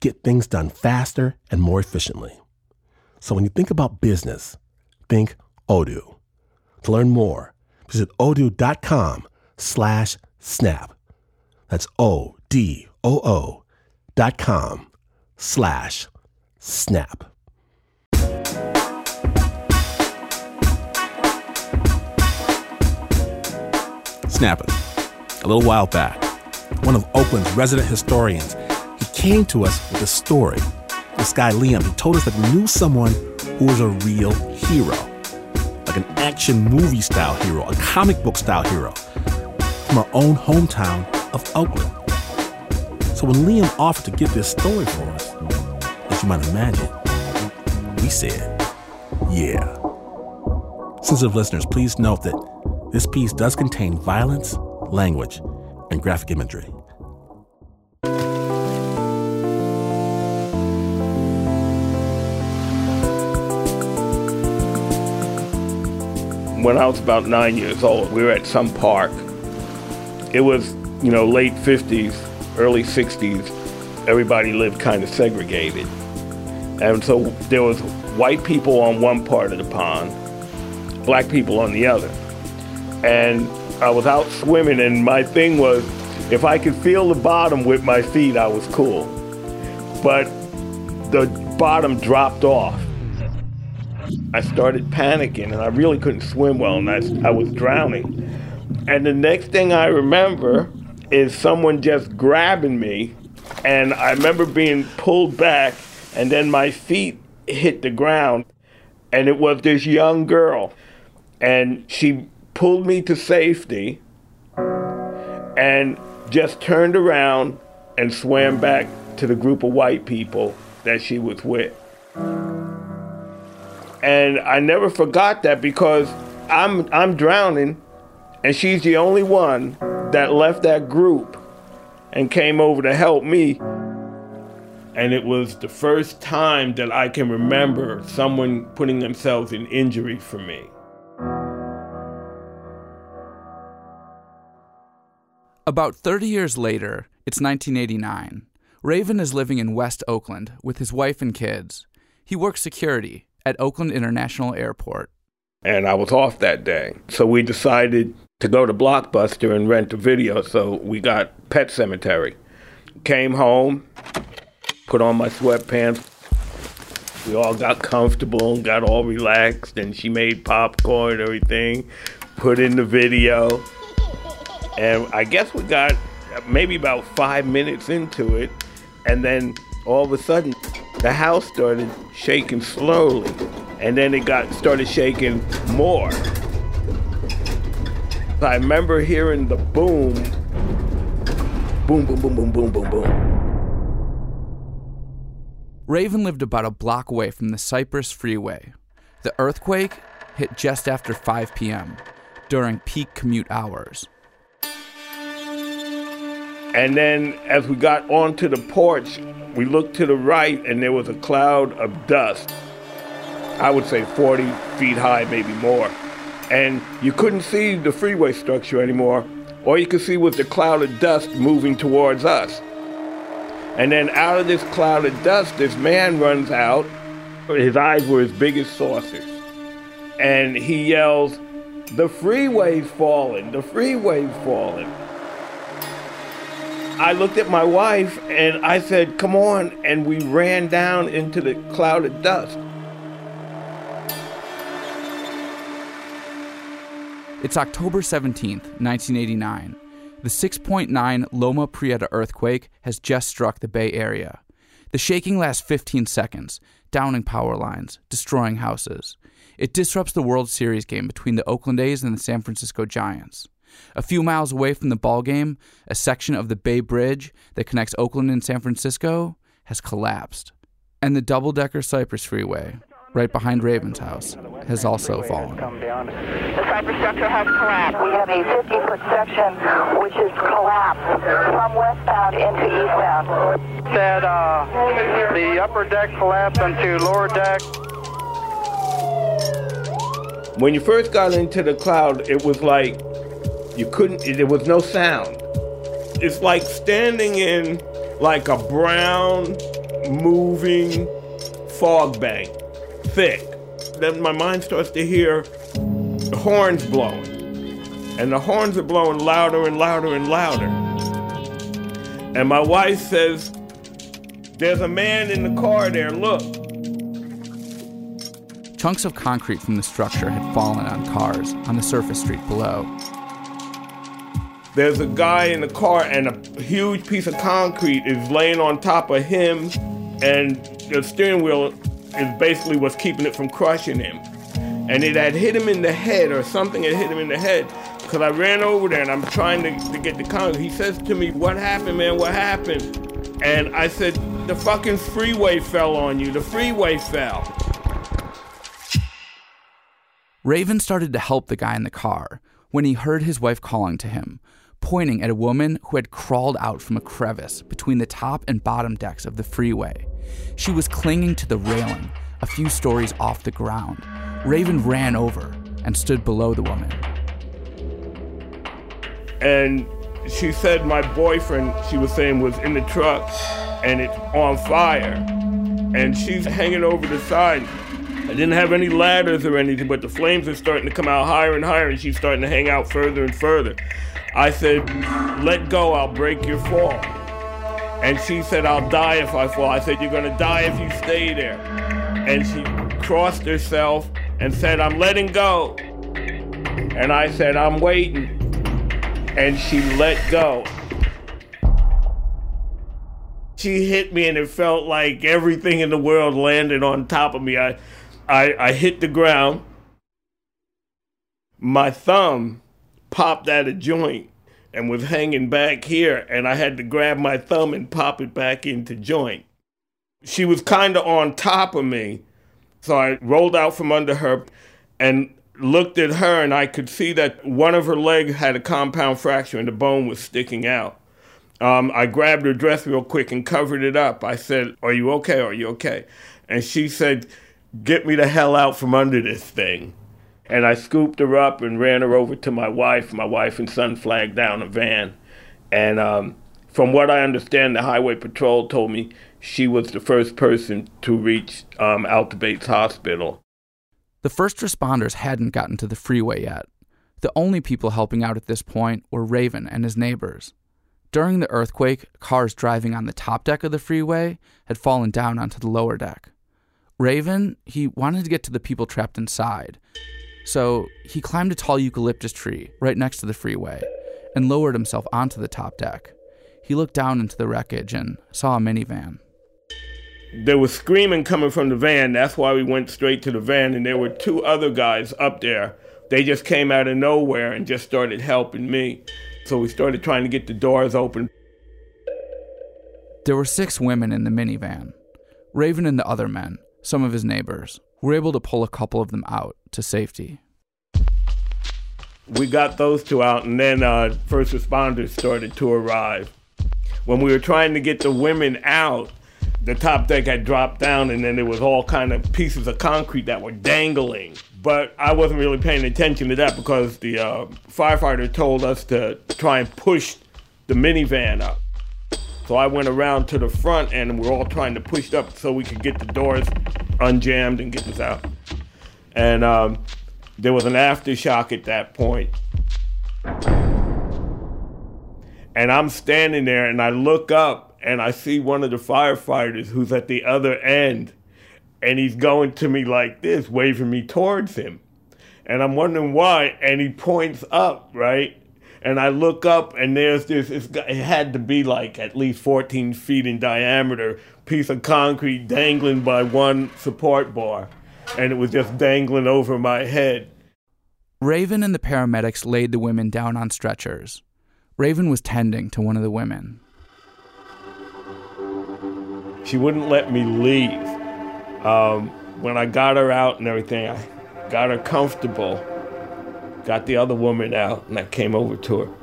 get things done faster and more efficiently. So when you think about business, think Odoo. To learn more, visit odoo.com slash snap. That's O-D-O-O dot com slash snap. Snapping. A little while back, one of Oakland's resident historians, came to us with a story. This guy, Liam, he told us that he knew someone who was a real hero, like an action movie style hero, a comic book style hero from our own hometown of Oakland. So when Liam offered to give this story for us, as you might imagine, we said, yeah. Sensitive listeners, please note that this piece does contain violence, language, and graphic imagery. When I was about nine years old, we were at some park. It was, you know, late 50s, early 60s. Everybody lived kind of segregated. And so there was white people on one part of the pond, black people on the other. And I was out swimming, and my thing was if I could feel the bottom with my feet, I was cool. But the bottom dropped off. I started panicking, and I really couldn't swim well, and I, I was drowning. And the next thing I remember is someone just grabbing me, and I remember being pulled back, and then my feet hit the ground, and it was this young girl, and she pulled me to safety and just turned around and swam back to the group of white people that she was with. And I never forgot that because I'm I'm drowning and she's the only one that left that group and came over to help me. And it was the first time that I can remember someone putting themselves in injury for me. About 30 years later, it's 1989. Raven is living in West Oakland with his wife and kids. He works security at Oakland International Airport. And I was off that day. So we decided to go to Blockbuster and rent a video. So we got Pet Sematary. Came home, put on my sweatpants. We all got comfortable and got all relaxed. And she made popcorn and everything, put in the video. And I guess we got maybe about five minutes into it. And then all of a sudden, the house started shaking slowly. And then it got started shaking more. I remember hearing the boom, boom, boom, boom, boom, boom, boom, boom. Raven lived about a block away from the Cypress Freeway. The earthquake hit just after 5 p.m. during peak commute hours. And then as we got onto the porch, we looked to the right and there was a cloud of dust. I would say 40 feet high, maybe more. And you couldn't see the freeway structure anymore. All you could see was the cloud of dust moving towards us. And then out of this cloud of dust, this man runs out. His eyes were as big as saucers. And he yells, The freeway's falling, the freeway's falling. I looked at my wife and I said, Come on. And we ran down into the cloud of dust. It's October 17th, 1989. The 6.9 Loma Prieta earthquake has just struck the Bay Area. The shaking lasts 15 seconds, downing power lines, destroying houses. It disrupts the World Series game between the Oakland A's and the San Francisco Giants. A few miles away from the ball game, a section of the Bay Bridge that connects Oakland and San Francisco has collapsed. And the double decker Cypress Freeway, right behind Raven's house, has also fallen. The cypress structure has collapsed. We have a 50 foot section which is collapsed from westbound into eastbound. Said uh, the upper deck collapsed onto lower deck. When you first got into the cloud, it was like you couldn't, there was no sound. It's like standing in like a brown, moving fog bank, thick. Then my mind starts to hear the horns blowing. And the horns are blowing louder and louder and louder. And my wife says, There's a man in the car there, look. Chunks of concrete from the structure had fallen on cars on the surface street below. There's a guy in the car, and a huge piece of concrete is laying on top of him, and the steering wheel is basically what's keeping it from crushing him. And it had hit him in the head, or something had hit him in the head. Because I ran over there and I'm trying to, to get the concrete. He says to me, What happened, man? What happened? And I said, The fucking freeway fell on you. The freeway fell. Raven started to help the guy in the car when he heard his wife calling to him, pointing at a woman who had crawled out from a crevice between the top and bottom decks of the freeway. She was clinging to the railing, a few stories off the ground. Raven ran over and stood below the woman. And she said my boyfriend, she was saying, was in the truck and it's on fire. And she's hanging over the side. I didn't have any ladders or anything, but the flames are starting to come out higher and higher, and she's starting to hang out further and further. I said, Let go, I'll break your fall. And she said, I'll die if I fall. I said, You're gonna die if you stay there. And she crossed herself and said, I'm letting go. And I said, I'm waiting. And she let go. She hit me and it felt like everything in the world landed on top of me. I, I, I hit the ground. My thumb popped out of joint and was hanging back here, and I had to grab my thumb and pop it back into joint. She was kind of on top of me, so I rolled out from under her and looked at her, and I could see that one of her legs had a compound fracture and the bone was sticking out. Um, I grabbed her dress real quick and covered it up. I said, Are you okay? Are you okay? And she said, Get me the hell out from under this thing. And I scooped her up and ran her over to my wife. My wife and son flagged down a van. And um, from what I understand, the Highway Patrol told me she was the first person to reach um, Alta Bates Hospital. The first responders hadn't gotten to the freeway yet. The only people helping out at this point were Raven and his neighbors. During the earthquake, cars driving on the top deck of the freeway had fallen down onto the lower deck. Raven, he wanted to get to the people trapped inside. So he climbed a tall eucalyptus tree right next to the freeway and lowered himself onto the top deck. He looked down into the wreckage and saw a minivan. There was screaming coming from the van. That's why we went straight to the van. And there were two other guys up there. They just came out of nowhere and just started helping me. So we started trying to get the doors open. There were six women in the minivan. Raven and the other men, some of his neighbors, were able to pull a couple of them out to safety. We got those two out, and then uh, first responders started to arrive. When we were trying to get the women out, the top deck had dropped down, and then there was all kind of pieces of concrete that were dangling. But I wasn't really paying attention to that because the uh, firefighter told us to try and push the minivan up. So I went around to the front, and we're all trying to push up so we could get the doors unjammed and get this out. And um, there was an aftershock at that point. And I'm standing there and I look up and I see one of the firefighters who's at the other end and he's going to me like this, waving me towards him. And I'm wondering why. And he points up, right? And I look up, and there's this, it had to be like at least 14 feet in diameter, piece of concrete dangling by one support bar. And it was just dangling over my head. Raven and the paramedics laid the women down on stretchers. Raven was tending to one of the women. She wouldn't let me leave. Um, when I got her out and everything, I got her comfortable, got the other woman out, and I came over to her.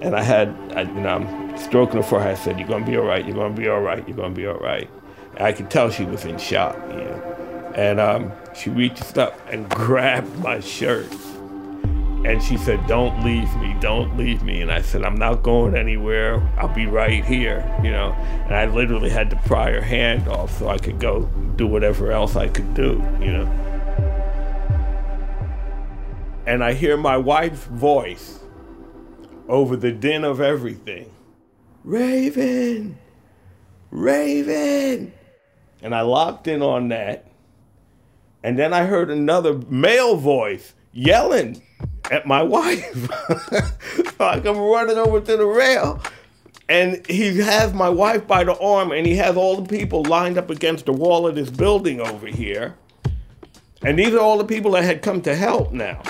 And I had, I, you know, I'm stroking her forehead. I said, You're to be all right. You're to be all right. You're to be all right. And I could tell she was in shock, you know. And um, she reached up and grabbed my shirt. And she said, Don't leave me, don't leave me. And I said, I'm not going anywhere. I'll be right here, you know. And I literally had to pry her hand off so I could go do whatever else I could do, you know. And I hear my wife's voice over the din of everything Raven, Raven. And I locked in on that. And then I heard another male voice yelling at my wife. so I come running over to the rail. And he has my wife by the arm, and he has all the people lined up against the wall of this building over here. And these are all the people that had come to help now.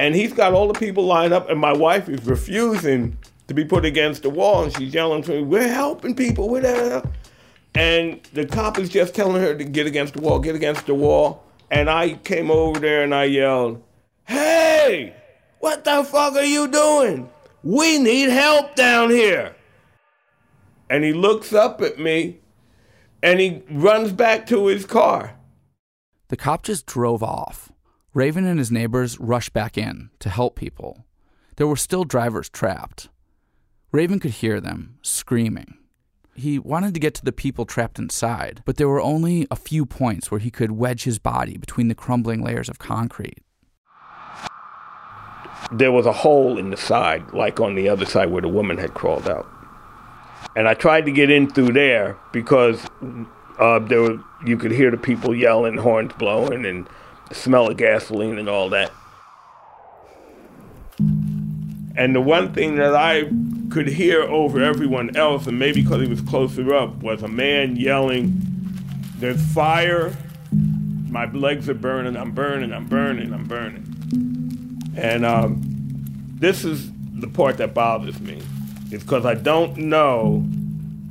And he's got all the people lined up, and my wife is refusing to be put against the wall. And she's yelling to me, We're helping people, that. And the cop is just telling her to get against the wall, get against the wall. And I came over there and I yelled, Hey, what the fuck are you doing? We need help down here. And he looks up at me and he runs back to his car. The cop just drove off. Raven and his neighbors rushed back in to help people. There were still drivers trapped. Raven could hear them screaming. He wanted to get to the people trapped inside, but there were only a few points where he could wedge his body between the crumbling layers of concrete there was a hole in the side, like on the other side where the woman had crawled out. And I tried to get in through there because uh, there were, you could hear the people yelling, horns blowing, and smell of gasoline and all that. And the one thing that I could hear over everyone else, and maybe because he was closer up, was a man yelling, There's fire. My legs are burning. I'm burning. I'm burning. I'm burning. And um, this is the part that bothers me, is because I don't know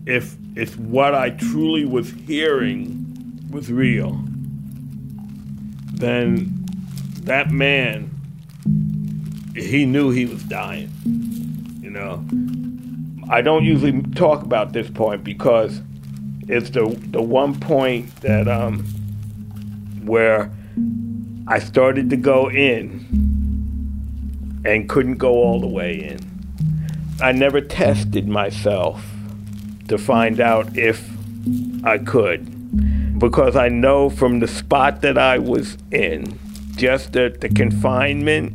if if what I truly was hearing was real. Then that man, he knew he was dying. You know, I don't usually talk about this point because it's the the one point that um where I started to go in and couldn't go all the way in. I never tested myself to find out if I could because I know from the spot that I was in, just the, the confinement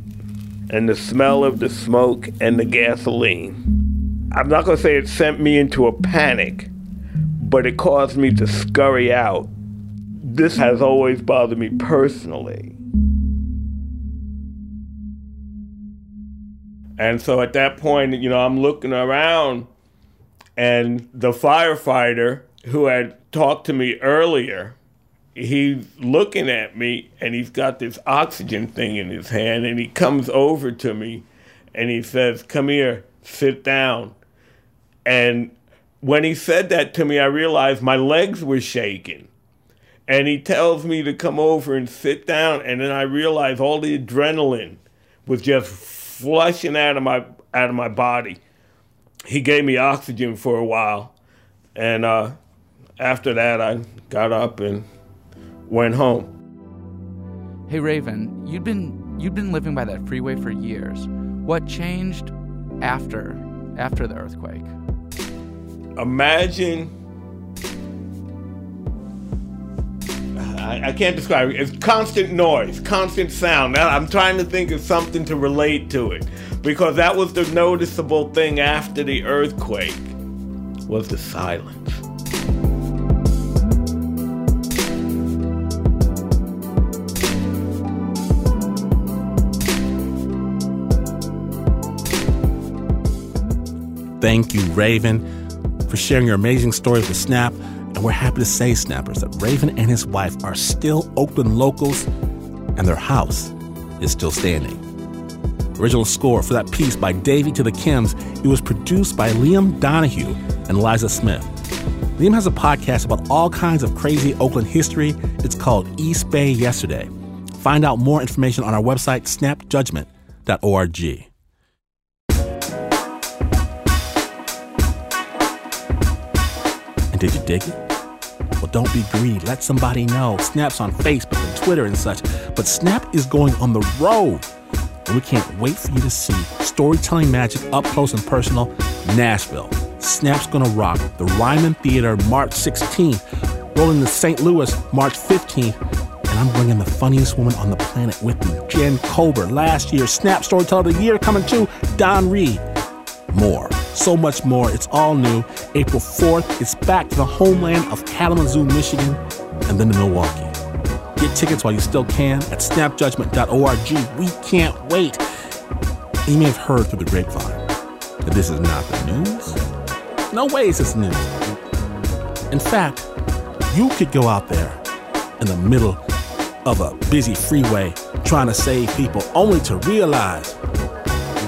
and the smell of the smoke and the gasoline. I'm not going to say it sent me into a panic, but it caused me to scurry out. This has always bothered me personally. And so at that point, you know, I'm looking around and the firefighter who had talked to me earlier, he's looking at me and he's got this oxygen thing in his hand and he comes over to me and he says, Come here, sit down. And when he said that to me, I realized my legs were shaking. And he tells me to come over and sit down. And then I realized all the adrenaline was just flushing out of my out of my body. He gave me oxygen for a while, and uh, after that, I got up and went home. Hey Raven, you'd been you'd been living by that freeway for years. What changed after after the earthquake? Imagine. I can't describe it. It's constant noise, constant sound. I'm trying to think of something to relate to it because that was the noticeable thing after the earthquake was the silence. Thank you, Raven, for sharing your amazing stories with Snap. And we're happy to say, Snappers, that Raven and his wife are still Oakland locals and their house is still standing. Original score for that piece by Davy to the Kims. It was produced by Liam Donahue and Liza Smith. Liam has a podcast about all kinds of crazy Oakland history. It's called East Bay Yesterday. Find out more information on our website, snapjudgment.org. did you dig it? Well, don't be greedy. Let somebody know. Snap's on Facebook and Twitter and such. But Snap is going on the road. And we can't wait for you to see storytelling magic up close and personal, Nashville. Snap's gonna rock the Ryman Theater March 16th, rolling to St. Louis March 15th, and I'm bringing the funniest woman on the planet with me, Jen Kober. Last year, Snap Storyteller of the Year coming to Don Reed. More, so much more. It's all new. April 4th, it's back to the homeland of Kalamazoo, Michigan, and then to Milwaukee. Get tickets while you still can at snapjudgment.org. We can't wait. You may have heard through the grapevine that this is not the news. No ways it's news. In fact, you could go out there in the middle of a busy freeway trying to save people only to realize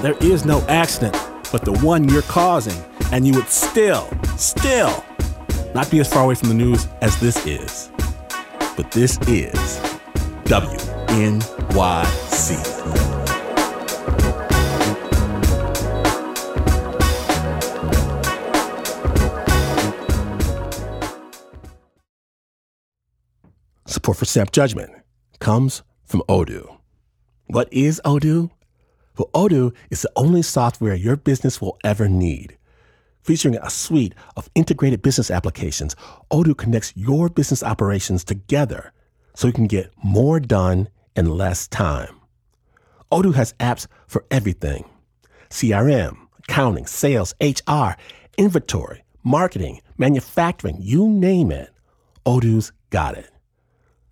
there is no accident but the one you're causing, and you would still, still not be as far away from the news as this is. But this is WNYC. Support for Snap Judgment comes from Odoo. What is Odoo? Well, Odoo is the only software your business will ever need. Featuring a suite of integrated business applications, Odoo connects your business operations together so you can get more done in less time. Odoo has apps for everything CRM, accounting, sales, HR, inventory, marketing, manufacturing, you name it. Odoo's got it.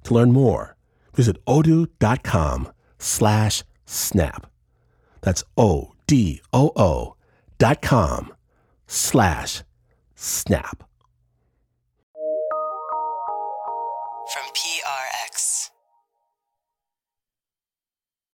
To learn more, visit odoo.com slash snap. That's O D O O dot com slash snap. From P